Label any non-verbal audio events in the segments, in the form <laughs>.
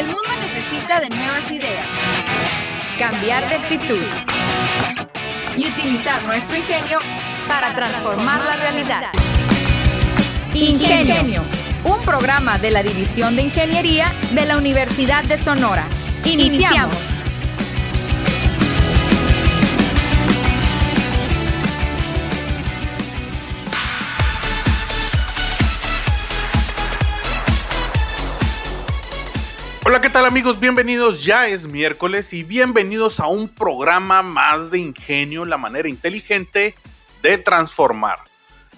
El mundo necesita de nuevas ideas, cambiar de actitud y utilizar nuestro ingenio para transformar la realidad. Ingenio, un programa de la División de Ingeniería de la Universidad de Sonora. Iniciamos. Hola, ¿qué tal amigos? Bienvenidos, ya es miércoles y bienvenidos a un programa más de ingenio, la manera inteligente de transformar.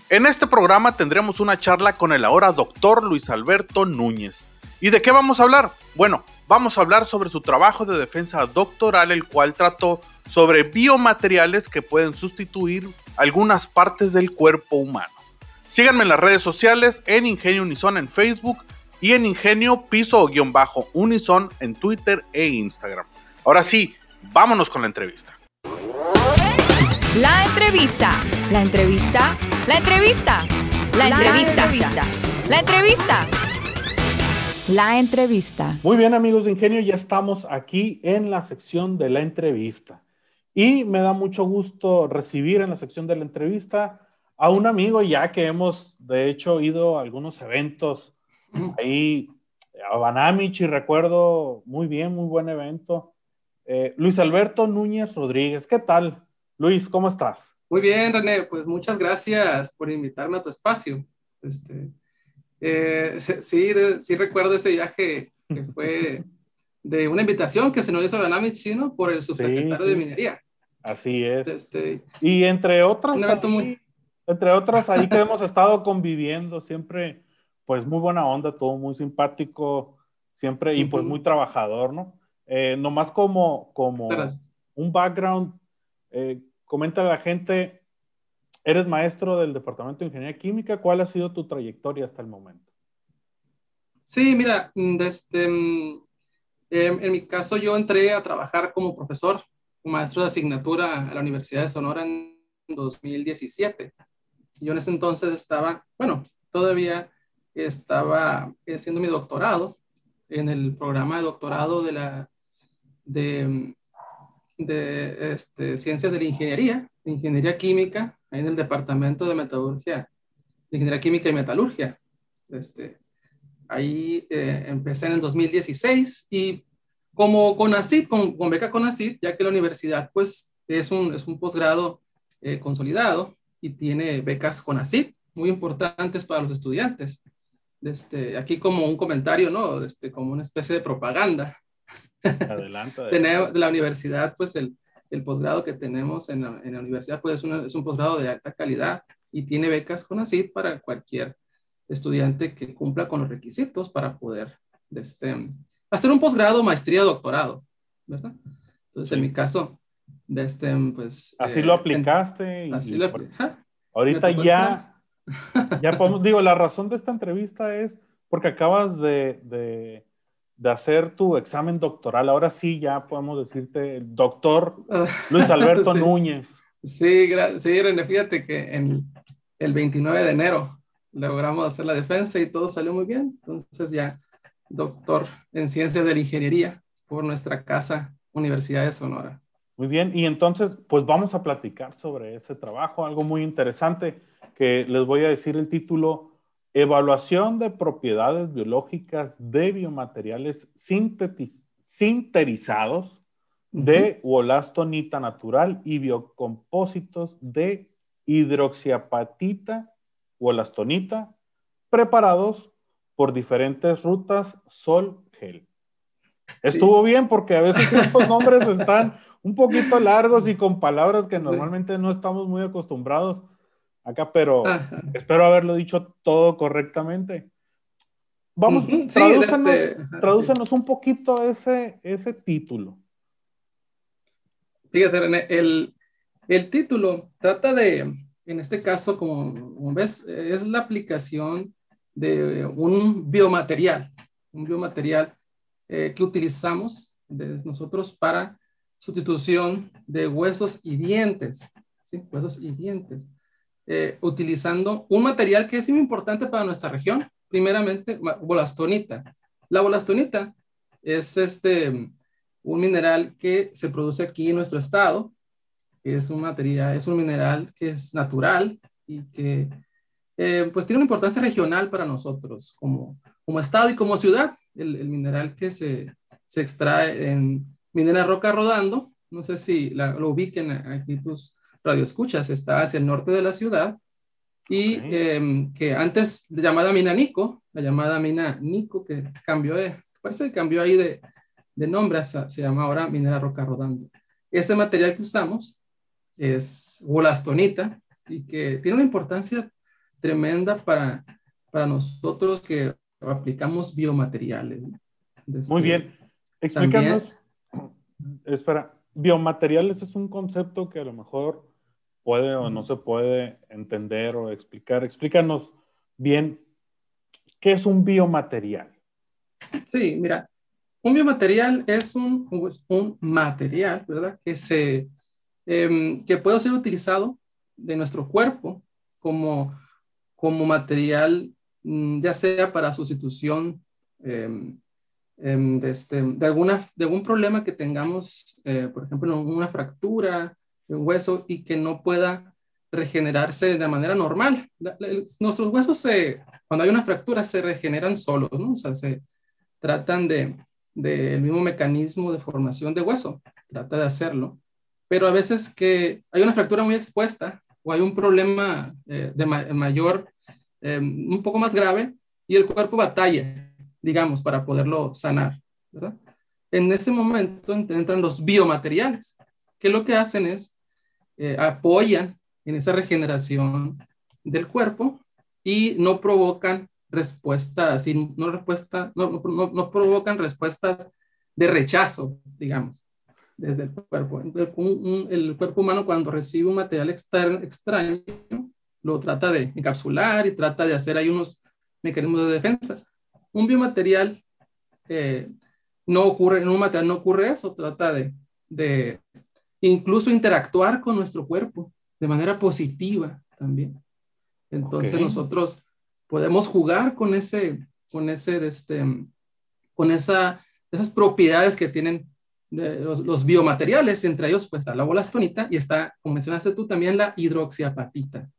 En este programa tendremos una charla con el ahora doctor Luis Alberto Núñez. ¿Y de qué vamos a hablar? Bueno, vamos a hablar sobre su trabajo de defensa doctoral, el cual trató sobre biomateriales que pueden sustituir algunas partes del cuerpo humano. Síganme en las redes sociales, en Ingenio Unison en Facebook y en Ingenio Piso-Unison en Twitter e Instagram. Ahora sí, vámonos con la entrevista. La entrevista, la entrevista, la entrevista, la entrevista, la entrevista, la entrevista. Muy bien amigos de Ingenio, ya estamos aquí en la sección de la entrevista. Y me da mucho gusto recibir en la sección de la entrevista a un amigo ya que hemos de hecho ido a algunos eventos Ahí a Banamichi, recuerdo muy bien, muy buen evento. Eh, Luis Alberto Núñez Rodríguez, ¿qué tal? Luis, ¿cómo estás? Muy bien, René, pues muchas gracias por invitarme a tu espacio. Este, eh, sí, sí recuerdo ese viaje que <laughs> fue de una invitación que se nos hizo a Banamichi, ¿no? Por el subsecretario de Minería. Así es. Este, y entre otras, entre otras, ahí que hemos estado conviviendo siempre pues muy buena onda, todo muy simpático, siempre, y pues muy trabajador, ¿no? Eh, nomás como, como un background, eh, comenta a la gente, eres maestro del Departamento de Ingeniería Química, ¿cuál ha sido tu trayectoria hasta el momento? Sí, mira, desde, mm, em, en mi caso yo entré a trabajar como profesor, maestro de asignatura a la Universidad de Sonora en 2017. Yo en ese entonces estaba, bueno, todavía estaba haciendo mi doctorado en el programa de doctorado de la de, de este, ciencias de la ingeniería, ingeniería química, en el departamento de metalurgia, ingeniería química y metalurgia. Este, ahí eh, empecé en el 2016 y como CONACYT, con, con beca CONACYT, ya que la universidad pues es un, es un posgrado eh, consolidado y tiene becas CONACYT muy importantes para los estudiantes. Este, aquí como un comentario, ¿no? Este, como una especie de propaganda. Adelante. <laughs> de la universidad, pues el, el posgrado que tenemos en la, en la universidad pues es, es, un posgrado de alta calidad y tiene becas con ACID para cualquier estudiante que cumpla con los requisitos para poder este, hacer un posgrado, maestría, doctorado, ¿verdad? Entonces, en mi caso, de este, pues... Así lo eh, aplicaste. y, así lo aplicaste. Ahorita ya ya podemos, digo, la razón de esta entrevista es porque acabas de, de, de, hacer tu examen doctoral. Ahora sí, ya podemos decirte el doctor <laughs> Luis Alberto Núñez. Sí, sí, René, fíjate que en el 29 de enero logramos hacer la defensa y todo salió muy bien. Entonces ya doctor en ciencias de la ingeniería por nuestra casa Universidad de Sonora. Muy bien, y entonces pues vamos a platicar sobre ese trabajo, algo muy interesante que les voy a decir el título, Evaluación de propiedades biológicas de biomateriales sinterizados de wolastonita natural y biocompósitos de hidroxiapatita wolastonita preparados por diferentes rutas sol-gel. Estuvo bien porque a veces <laughs> estos nombres están un poquito largos y con palabras que normalmente no estamos muy acostumbrados acá, pero espero haberlo dicho todo correctamente. Vamos, tradúcenos, un poquito ese, ese título. Fíjate, René, el, el título trata de, en este caso, como, ves, es la aplicación de un biomaterial, un biomaterial eh, que utilizamos nosotros para sustitución de huesos y dientes. Huesos y dientes. Eh, utilizando un material que es muy importante para nuestra región, primeramente bolastonita. La bolastonita es este, un mineral que se produce aquí en nuestro estado. Es un material, es un mineral que es natural y que eh, pues tiene una importancia regional para nosotros como, como estado y como ciudad. El, el mineral que se, se, extrae en Minera Roca Rodando, no sé si lo ubiquen aquí tus radioescuchas, está hacia el norte de la ciudad y em, que antes llamada mina Nico, la llamada mina Nico que cambió de, parece que cambió ahí de, de nombre, se, se llama ahora minera roca rodando. Ese material que usamos es wolastonita y que tiene una importancia tremenda para, para nosotros que aplicamos biomateriales. Muy bien. Explícanos. Espera, biomateriales es un concepto que a lo mejor puede o no se puede entender o explicar. Explícanos bien qué es un biomaterial. Sí, mira, un biomaterial es un, un material, ¿verdad? Que, se, em, que puede ser utilizado de nuestro cuerpo como, como material, mm, ya sea para sustitución em, em, de, este, de, alguna, de algún problema que tengamos, eh, por ejemplo, una fractura, un hueso y que no pueda regenerarse de manera normal. Nuestros huesos, se, cuando hay una fractura, se regeneran solos, ¿no? O sea, se tratan de del mismo mecanismo de formación de hueso, trata de hacerlo, pero a veces que hay una fractura muy expuesta o hay un problema eh, de mayor, eh, un poco más grave, y el cuerpo batalla, digamos, para poderlo sanar. En ese momento entran los biomateriales, que lo que hacen es eh, apoyan en esa regeneración del cuerpo y no provocan respuestas, no, respuesta, no, no, provocan respuestas de rechazo, digamos, desde el cuerpo. El, cuerpo humano cuando recibe un material externo, extraño, lo trata de encapsular y trata de hacer ahí unos mecanismos de defensa. Un biomaterial eh, no ocurre, en un material no ocurre eso, trata de, de incluso interactuar con nuestro cuerpo de manera positiva también. Entonces nosotros podemos jugar con ese, con ese, este, con esa, esas propiedades que tienen los, los, biomateriales, entre ellos pues está la bolastonita y está, como mencionaste tú, también la hidroxiapatita.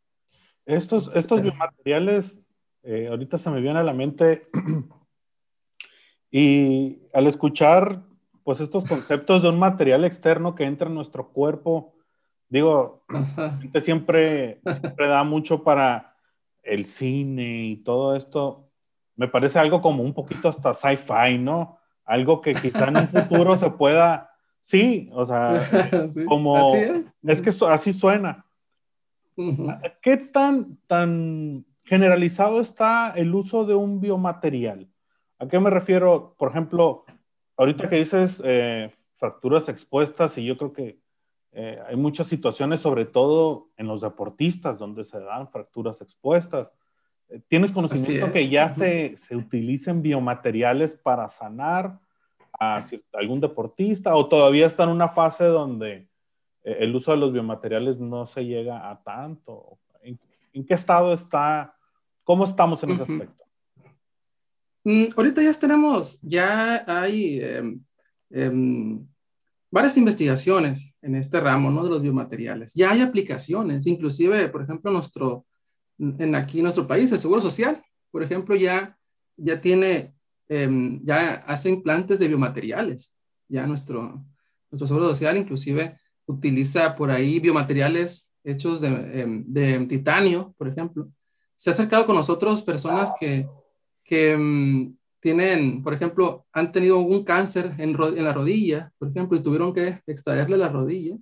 Estos, estos biomateriales, eh, ahorita se me viene a la mente, <clears throat> y al escuchar pues estos conceptos de un material externo que entra en nuestro cuerpo, digo, siempre, siempre da mucho para el cine y todo esto. Me parece algo como un poquito hasta sci-fi, ¿no? Algo que quizá en un futuro se pueda, sí, o sea, <laughs> como, es. que así suena. ¿Qué tan, tan generalizado está el uso de un biomaterial? ¿A qué me refiero? Por ejemplo, ahorita que dices eh, fracturas expuestas, y yo creo que eh, hay muchas situaciones, sobre todo en los deportistas, donde se dan fracturas expuestas. Eh, ¿Tienes conocimiento que ya se, se, utilicen biomateriales para sanar a algún deportista o todavía está en una fase donde el uso de los biomateriales no se llega a tanto? ¿En, qué estado está? ¿Cómo estamos en ese aspecto? Mm, ahorita ya tenemos, ya hay em, em, varias investigaciones en este ramo, ¿no? De los biomateriales. Ya hay aplicaciones, inclusive, por ejemplo, nuestro, en aquí en nuestro país, el Seguro Social, por ejemplo, ya, ya tiene, em, ya hace implantes de biomateriales. Ya nuestro, nuestro Seguro Social inclusive utiliza por ahí biomateriales hechos de, de titanio, por ejemplo. Se ha acercado con nosotros personas que que mm, tienen, por ejemplo, han tenido algún cáncer en, en, la rodilla, por ejemplo, y tuvieron que extraerle la rodilla,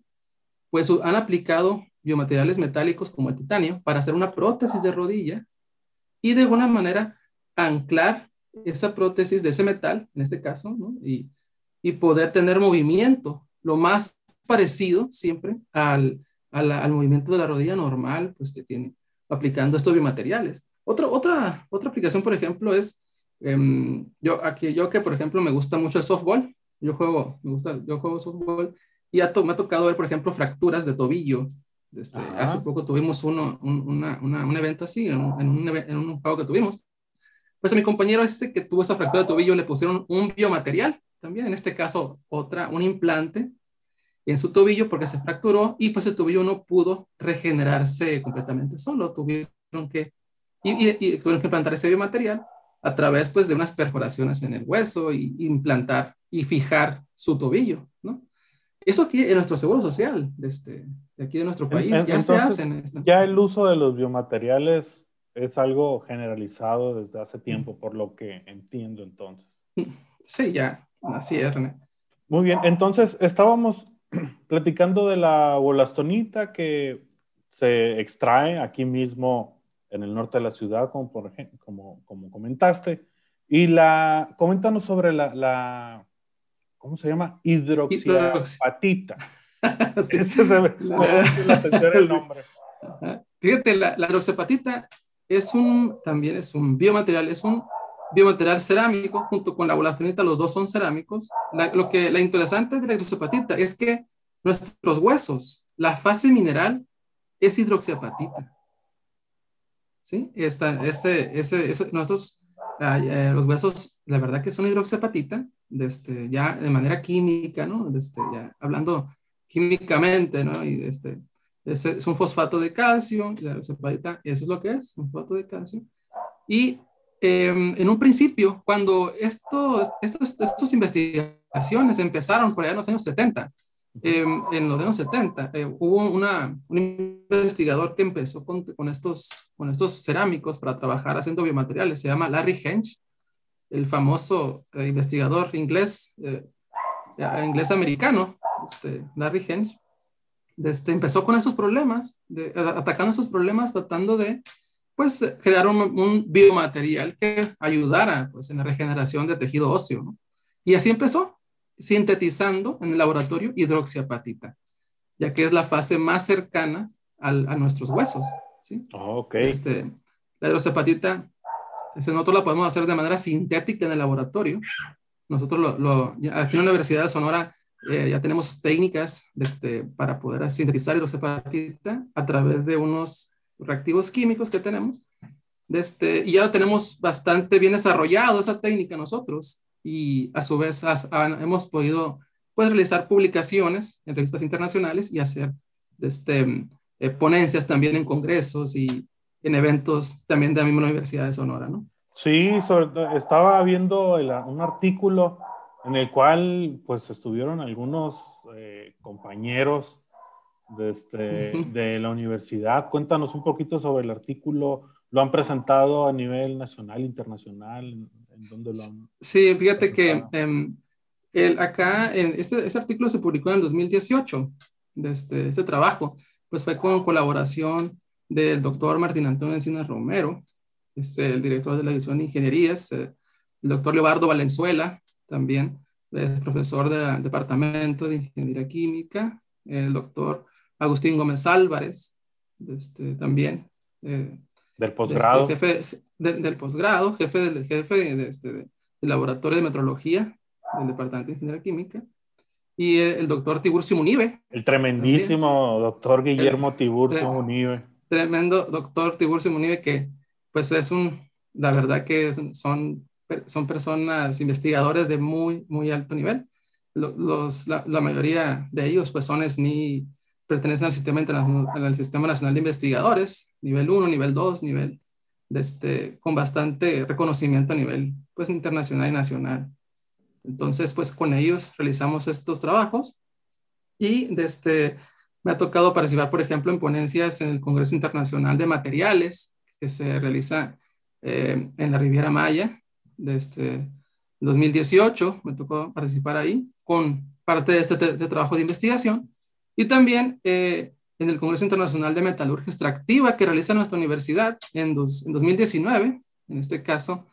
pues han aplicado biomateriales metálicos como el titanio para hacer una prótesis de rodilla y de alguna manera anclar esa prótesis de ese metal, en este caso, ¿no? y, y, poder tener movimiento lo más parecido siempre al, al, al movimiento de la rodilla normal, pues que tiene, aplicando estos biomateriales otra, otra aplicación, por ejemplo, es, em, yo, aquí, yo que, por ejemplo, me gusta mucho el softball, yo juego, me gusta, yo juego softball, y me ha tocado ver, por ejemplo, fracturas de tobillo. Este, hace poco tuvimos uno, un, una, un evento así, en un, en un juego que tuvimos. Pues a mi compañero este que tuvo esa fractura de tobillo le pusieron un biomaterial también en este caso otra, un implante en su tobillo porque se fracturó y pues el tobillo no pudo regenerarse completamente solo, tuvieron que, y, tuvieron que implantar ese biomaterial a través pues de unas perforaciones en el hueso y implantar y fijar su tobillo, ¿no? Eso aquí en nuestro seguro social, de, este, de aquí de nuestro país, ya se hace. Ya el uso de los biomateriales es algo generalizado desde hace tiempo, por lo que entiendo entonces. Sí, ya, así es, René. Muy bien, entonces estábamos <clears throat> platicando de la bolastonita que se extrae aquí mismo en el norte de la ciudad, como, por ejemplo, como, como comentaste. Y la, coméntanos sobre la, la ¿cómo se llama? Hidroxiapatita. sí. <laughs> Ese se me, <laughs> el <laughs> nombre. Fíjate, la, la hidroxiapatita es un, también es un biomaterial, es un biomaterial cerámico junto con la bolastonita, los dos son cerámicos. lo que la interesante de la hidroxiapatita es que nuestros huesos, la fase mineral es hidroxiapatita. ¿Sí? Esta, este, ese, ese, nuestros, eh, los huesos, la verdad que son hidroxiapatita, este, ya de manera química, ¿no? Este, ya hablando químicamente, ¿no? Y este, es, un fosfato de calcio, la hidroxiapatita, eso es lo que es, un fosfato de calcio. Y Em, en un principio, cuando estos, estos, estos investigaciones empezaron por allá en los años 70, em, en los años 70, eh, hubo un investigador que empezó con, estos, con estos cerámicos para trabajar haciendo biomateriales, se llama Larry Hench, el famoso eh, investigador inglés, eh, inglés americano, este, Larry Hench, este, empezó con esos problemas, atacando esos problemas, tratando de pues crear un, biomaterial que ayudara pues, en la regeneración de tejido óseo. Y así empezó, sintetizando en el laboratorio hidroxiapatita, ya que es la fase más cercana al, a nuestros huesos. ¿sí? Oh, este, la hidroxiapatita, nosotros la podemos hacer de manera sintética en el laboratorio. Nosotros lo, lo aquí en la Universidad de Sonora eh, ya tenemos técnicas este, para poder sintetizar hidroxiapatita a través de unos reactivos químicos que tenemos. Este, y ya lo tenemos bastante bien desarrollado esa técnica nosotros y a su vez hemos podido pues, realizar publicaciones en revistas internacionales y hacer este, eh, ponencias también en congresos y en eventos también de la misma Universidad de Sonora, ¿no? Sí, estaba viendo un artículo en el cual pues estuvieron algunos eh, compañeros de, este, de la universidad. Cuéntanos un poquito sobre el artículo. ¿Lo han presentado a nivel nacional, internacional? ¿En, dónde lo han Sí, fíjate que em, el, acá, en este, este, artículo se publicó en el 2018, de este, este trabajo, pues fue con colaboración del doctor Martín Antonio Encinas Romero, este, el director de la División de Ingenierías, eh, el doctor Leobardo Valenzuela, también es profesor del Departamento de Ingeniería Química, el doctor Agustín Gómez Álvarez, este, también. Eh, del posgrado. jefe del posgrado, jefe del jefe de, este, del laboratorio de metrología del Departamento de Ingeniería Química. Y el, doctor Tiburcio Munive. El tremendísimo doctor Guillermo Tiburcio Munive. Tremendo doctor Tiburcio Munive que pues es un, la verdad que son, son personas investigadores de muy, muy alto nivel. Los, la, la, mayoría de ellos pues son SNI pertenecen al sistema, al sistema Nacional de Investigadores, nivel 1, nivel 2, nivel de este, con bastante reconocimiento a nivel pues, internacional y nacional. Entonces, pues con ellos realizamos estos trabajos y desde, este, me ha tocado participar, por ejemplo, en ponencias en el Congreso Internacional de Materiales que se realiza eh, en la Riviera Maya desde 2018. Este, me tocó participar ahí con parte de este trabajo de investigación y también eh, en el Congreso Internacional de Metalurgia Extractiva que realiza nuestra universidad en, en 2019, en este caso,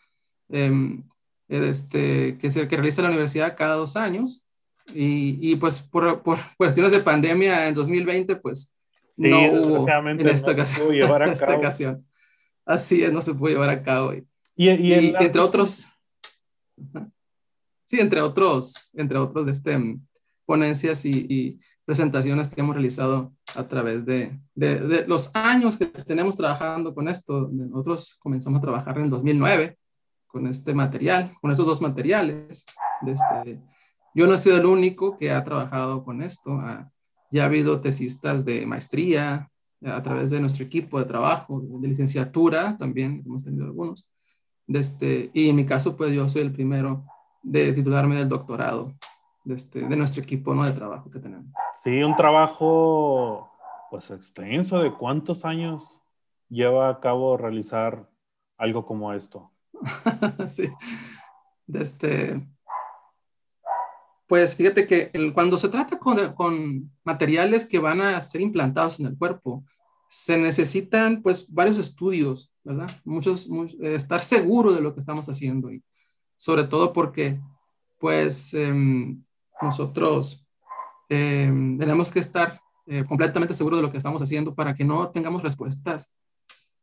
em, este, que, que realiza la universidad cada dos años. Y, y pues por, por, <laughs> cuestiones de pandemia en 2020, pues no hubo <laughs> en esta, ocasión, en esta ocasión. Así es, no se pudo llevar a cabo. Y, y, entre otros, sí, entre otros, entre otros, de este, ponencias y, presentaciones que hemos realizado a través de, los años que tenemos trabajando con esto. Nosotros comenzamos a trabajar en el 2009 con este material, con estos dos materiales. Este, yo no he sido el único que ha trabajado con esto. Ya ha habido tesistas de maestría a través de nuestro equipo de trabajo, de licenciatura también, hemos tenido algunos. Este, y en mi caso, pues yo soy el primero de titularme del doctorado de, este, de nuestro equipo ¿no? de trabajo que tenemos. Sí, un trabajo pues extenso. ¿De cuántos años lleva a cabo realizar algo como esto? <laughs> sí. Este, pues fíjate que cuando se trata con, materiales que van a ser implantados en el cuerpo, se necesitan pues varios estudios, ¿verdad? Muchos, eh, estar seguro de lo que estamos haciendo y sobre todo porque pues em, nosotros em, tenemos que estar eh, completamente seguros de lo que estamos haciendo para que no tengamos respuestas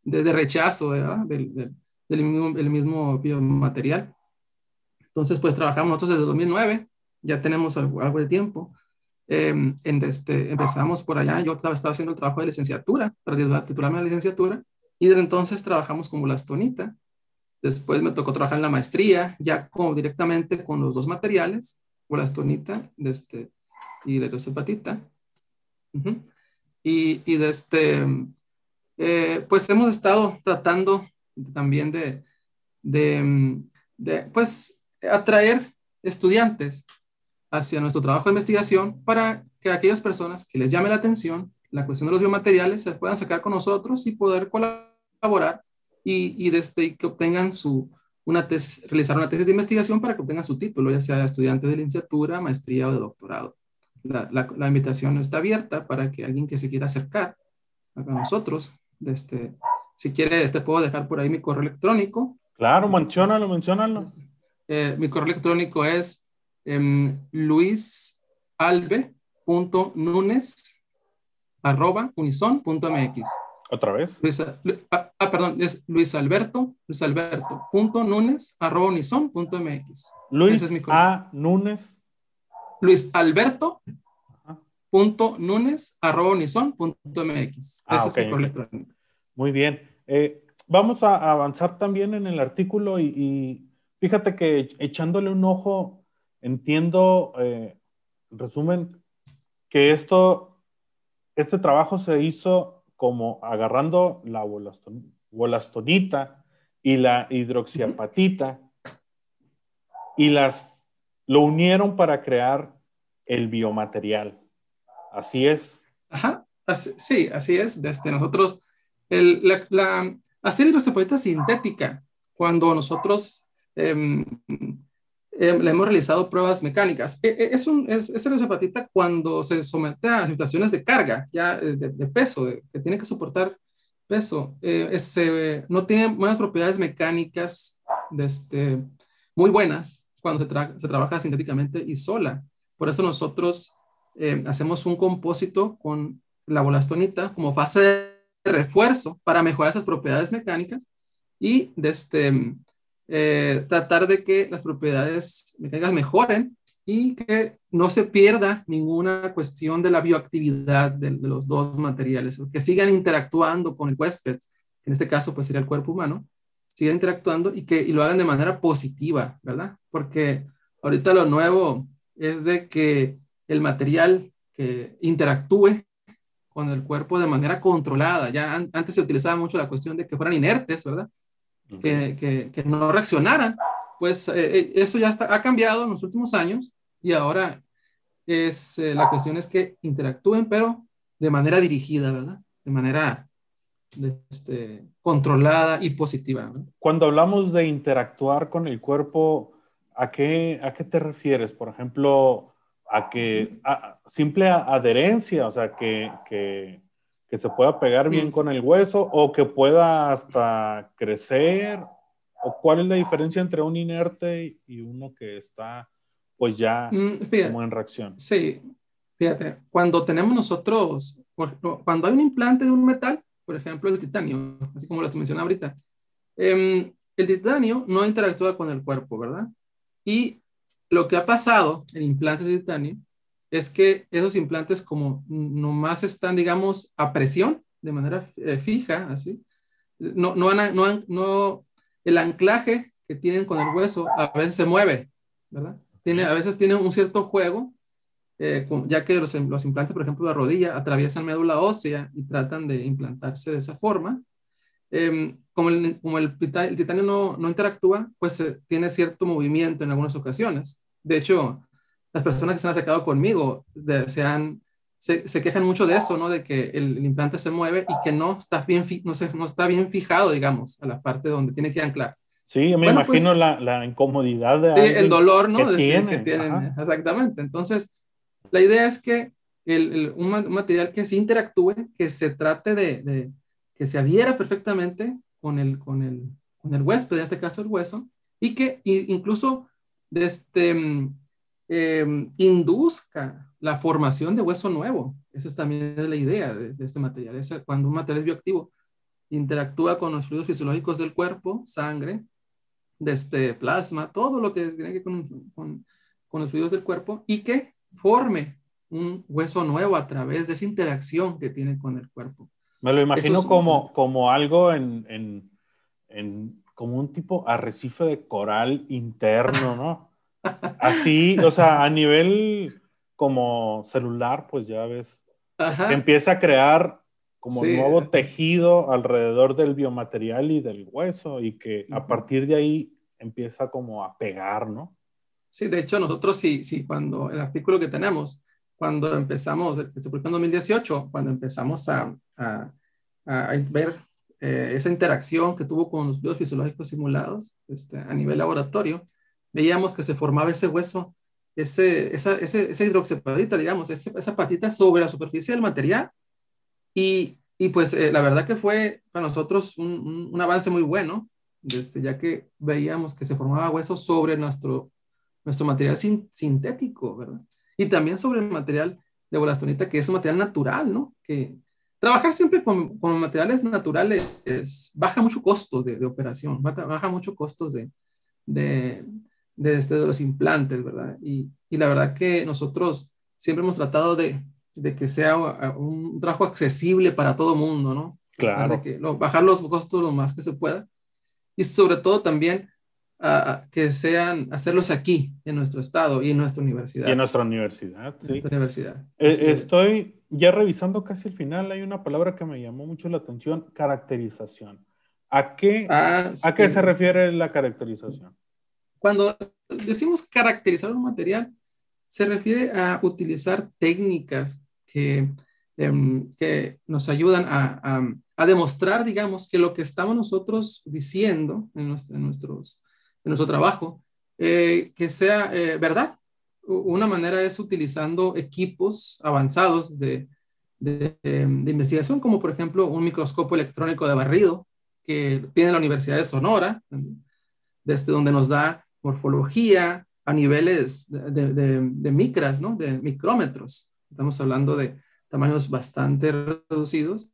de, rechazo Del, del, mismo, del mismo biomaterial. Entonces pues trabajamos nosotros desde 2009 ya tenemos algo, de tiempo. Em, en este, empezamos por allá, yo estaba, estaba, haciendo el trabajo de licenciatura, para titularme la licenciatura, y desde entonces trabajamos como lastonita. Después me tocó trabajar en la maestría, ya como directamente con los dos materiales, bolastonita de este, y de los hepatita. y, y de este, eh, pues hemos estado tratando también de, de, de, pues, atraer estudiantes hacia nuestro trabajo de investigación para que aquellas personas que les llame la atención la cuestión de los biomateriales se puedan sacar con nosotros y poder colaborar y, y desde que obtengan su, una tesis, realizar una tesis de investigación para que obtengan su título, ya sea estudiante de licenciatura, maestría o de doctorado. La, la, invitación está abierta para que alguien que se quiera acercar a nosotros, este, si quiere, este puedo dejar por ahí mi correo electrónico. Claro, menciónalo, menciónalo. Este, eh, mi correo electrónico es eh, luisalbe.nunes arroba unison.mx. ¿Otra vez? Ah, ah, perdón, es Luis Alberto, Luis Alberto punto Nunes arroba unison.mx. Luis es mi A. Nunes. Luis Alberto punto Nunes arroba unison.mx. Ah, Ese es mi correo electrónico. Muy bien. Eh, vamos a avanzar también en el artículo y, y, fíjate que echándole un ojo entiendo, eh, resumen, que esto, este trabajo se hizo como agarrando la bolastonita y la hidroxiapatita y las lo unieron para crear el biomaterial. Así es. Ajá, sí, así es. Desde nosotros, el, la, la, hacer hidroxiapatita sintética, cuando nosotros em, eh, le hemos realizado pruebas mecánicas. E, e, es, un, es, es cuando se somete a situaciones de carga, ya eh, de, peso, que tiene que soportar peso. Eh, no tiene buenas propiedades mecánicas de este, muy buenas cuando se, se, trabaja sintéticamente y sola. Por eso nosotros hacemos un compósito con la bolastonita como fase de refuerzo para mejorar esas propiedades mecánicas y de este, eh, tratar de que las propiedades mecánicas mejoren y que no se pierda ninguna cuestión de la bioactividad de, los dos materiales, que sigan interactuando con el huésped, en este caso pues sería el cuerpo humano, sigan interactuando y que y lo hagan de manera positiva, ¿verdad? Porque ahorita lo nuevo es de que el material que interactúe con el cuerpo de manera controlada, ya antes se utilizaba mucho la cuestión de que fueran inertes, ¿verdad? Que, que, no reaccionaran. Pues eh, eh, eso ya ha cambiado en los últimos años y ahora es, eh, la cuestión es que interactúen, pero de manera dirigida, ¿verdad? De manera este, controlada y positiva. Cuando hablamos de interactuar con el cuerpo, ¿a qué, a qué te refieres? Por ejemplo, a que a, simple adherencia, o sea, que, que que se pueda pegar bien mm. con el hueso o que pueda hasta crecer? ¿O cuál es la diferencia entre un inerte y uno que está pues ya mm, como en reacción? Sí, fíjate, cuando tenemos nosotros, cuando hay un implante de un metal, por ejemplo el titanio, así como lo mencioné ahorita, em, el titanio no interactúa con el cuerpo, ¿verdad? Y lo que ha pasado en implantes de titanio es que esos implantes como nomás están, digamos, a presión, de manera eh, fija, así, no, no, no, no, el anclaje que tienen con el hueso a veces se mueve, ¿verdad? Tiene, a veces tiene un cierto juego, eh, ya que los, los, implantes, por ejemplo, de rodilla, atraviesan médula ósea y tratan de implantarse de esa forma. Em, como el, como el, titanio no, no interactúa, pues eh, tiene cierto movimiento en algunas ocasiones. De hecho, las personas que se han acercado conmigo se, han, se, se, quejan mucho de eso, ¿no? De que el, implante se mueve y que no está, bien, no, se, no está bien fijado, digamos, a la parte donde tiene que anclar. Sí, me imagino pues, la, la, incomodidad de el dolor, ¿no? Que, tiene. que tienen. Exactamente. Entonces, la idea es que el, un, material que se interactúe, que se trate de, de, que se adhiera perfectamente con el, con, el, con el huésped, en este caso el hueso, y que incluso este, eh, induzca la formación de hueso nuevo. Esa es también la idea de, de este material. Es cuando un material es bioactivo, interactúa con los fluidos fisiológicos del cuerpo, sangre, de este plasma, todo lo que tiene que ver con, con, con, los fluidos del cuerpo y que forme un hueso nuevo a través de esa interacción que tiene con el cuerpo. Me lo imagino como, como algo en, en, en, como un tipo arrecife de coral interno, ¿no? Así, o sea, a nivel como celular, pues ya ves, empieza a crear como nuevo tejido alrededor del biomaterial y del hueso y que a partir de ahí empieza como a pegar, ¿no? Sí, de hecho nosotros sí, sí, cuando el artículo que tenemos, cuando empezamos, que se publicó en 2018, cuando empezamos a, a, a ver eh, esa interacción que tuvo con los fluidos fisiológicos simulados este, a nivel laboratorio, veíamos que se formaba ese hueso, ese, esa, ese, esa hidroxepadita, digamos, esa, esa patita sobre la superficie del material y, y pues eh, la verdad que fue para nosotros un, un, avance muy bueno, este, ya que veíamos que se formaba hueso sobre nuestro, nuestro material sin, sintético, ¿verdad? Y también sobre el material de bolastonita, que es un material natural, ¿no? Que trabajar siempre con, con materiales naturales baja mucho costo de, de operación, baja mucho costos de, de, de, este, de los implantes, ¿verdad? Y, y la verdad que nosotros siempre hemos tratado de, de que sea un trabajo accesible para todo mundo, ¿no? Claro. que, bajar los costos lo más que se pueda. Y sobre todo también uh, que sean, hacerlos aquí, en nuestro estado y en nuestra universidad. Y en nuestra universidad, sí. Nuestra universidad. Eh, estoy ya revisando casi el final, hay una palabra que me llamó mucho la atención, caracterización. ¿A qué, ah, ¿a qué se refiere la caracterización? Cuando decimos caracterizar un material, se refiere a utilizar técnicas que, em, que nos ayudan a, a, demostrar, digamos, que lo que estamos nosotros diciendo en, nuestro, en nuestros, en nuestro trabajo, eh, que sea eh, verdad. Una manera es utilizando equipos avanzados de, de, de, investigación, como por ejemplo un microscopio electrónico de barrido que tiene la Universidad de Sonora, desde donde nos da morfología a niveles de, de micras, ¿no? de micrómetros. Estamos hablando de tamaños bastante reducidos.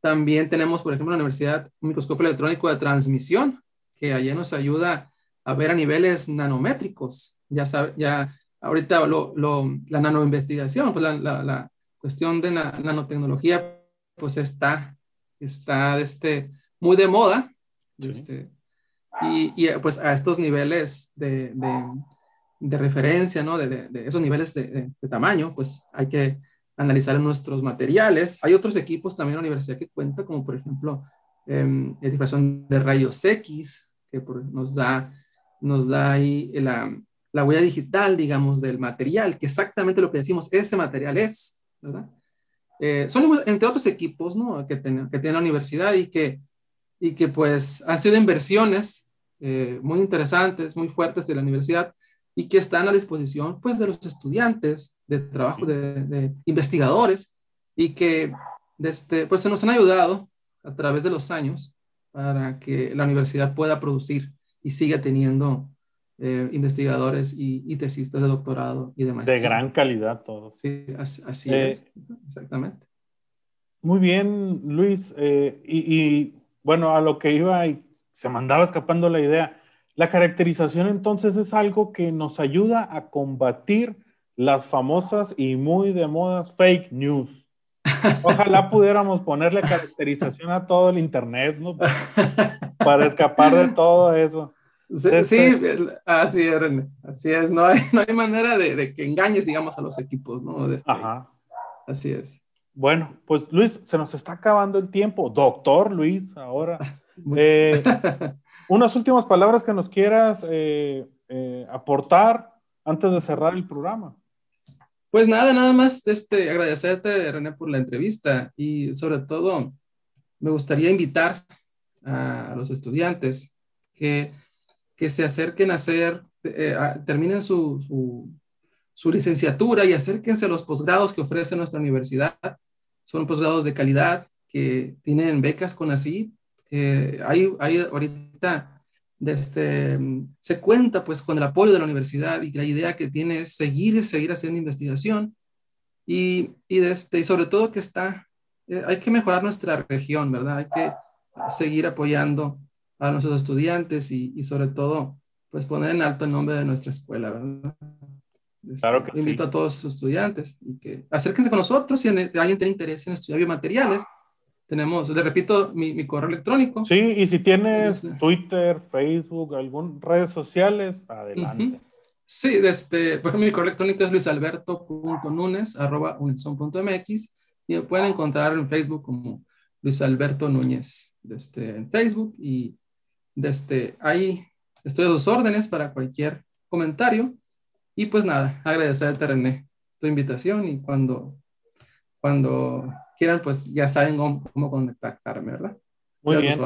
También tenemos, por ejemplo, en la universidad un microscopio electrónico de transmisión, que allá nos ayuda a ver a niveles nanométricos. Ya sabe, ya ahorita lo, lo, la nanoinvestigación, pues la, la, la, cuestión de la nanotecnología, pues está, está este, muy de moda. Este, y, y, pues a estos niveles de, de de referencia, ¿no? De, de, esos niveles de, tamaño, pues hay que analizar nuestros materiales. Hay otros equipos también en la universidad que cuenta, como por ejemplo, eh, difracción de rayos X, que por, nos, da, nos da ahí la, la, huella digital, digamos, del material, que exactamente lo que decimos, ese material es, ¿verdad? Eh, son entre otros equipos, ¿no? Que, ten, que tiene la universidad y que, y que pues han sido inversiones eh, muy interesantes, muy fuertes de la universidad y que están a disposición pues de los estudiantes de trabajo de, de investigadores y que este, pues se nos han ayudado a través de los años para que la universidad pueda producir y siga teniendo eh, investigadores y, y, tesistas de doctorado y de maestría. De gran calidad todo. Sí, así, así eh, es, exactamente. Muy bien, Luis. Eh, y, y, bueno, a lo que iba y se mandaba escapando la idea, la caracterización entonces es algo que nos ayuda a combatir las famosas y muy de moda fake news. Ojalá <laughs> pudiéramos ponerle caracterización a todo el Internet, ¿no? Para escapar de todo eso. Sí, así es, René. Así es. No hay, no hay manera de, que engañes, digamos, a los equipos, ¿no? Este, Ajá. Así es. Bueno, pues Luis, se nos está acabando el tiempo. Doctor Luis, ahora. Eh, <laughs> unas últimas palabras que nos quieras eh, eh, aportar antes de cerrar el programa. Pues nada, nada más este, agradecerte, René, por la entrevista y sobre todo me gustaría invitar a, los estudiantes que, que, se acerquen a hacer, terminen su, su, su, licenciatura y acérquense a los posgrados que ofrece nuestra universidad son posgrados de calidad que tienen becas con así. hay, hay ahorita desde, se cuenta pues con el apoyo de la universidad y la idea que tiene es seguir, seguir haciendo investigación y, y, este, y sobre todo que está, eh, hay que mejorar nuestra región, ¿verdad? Hay que seguir apoyando a nuestros estudiantes y, y sobre todo pues poner en alto el nombre de nuestra escuela, ¿verdad? Este, claro que invito a todos sus estudiantes y que acérquense con nosotros si alguien tiene interés en estudiar biomateriales. Tenemos, le repito, mi, correo electrónico. Sí, y si tienes este. Twitter, Facebook, algún redes sociales, adelante. Sí, este, por ejemplo, mi correo electrónico es luisalberto.nunes.unison.mx y me pueden encontrar en Facebook como Luis Alberto Núñez, desde, en Facebook y desde ahí estoy a sus órdenes para cualquier comentario y pues nada, agradecerte René tu invitación y cuando, cuando quieran, pues ya saben cómo, contactarme, ¿verdad? Muy bien.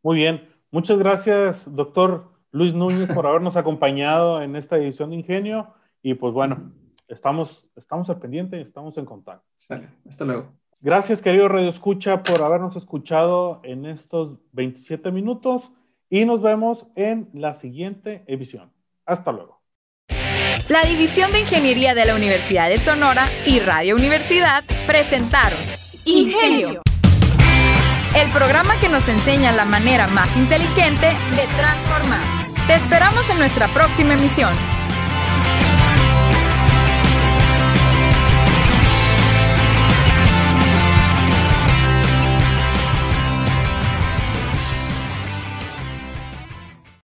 Muy bien. Muchas gracias, doctor Luis Núñez, por habernos acompañado en esta edición de Ingenio. Y pues bueno, estamos, estamos al pendiente y estamos en contacto. Sale. Hasta luego. Gracias, querido Radio Escucha, por habernos escuchado en estos 27 minutos y nos vemos en la siguiente edición. Hasta luego. La División de Ingeniería de la Universidad de Sonora y Radio Universidad presentaron Ingenio, el programa que nos enseña la manera más inteligente de transformar. Te esperamos en nuestra próxima emisión.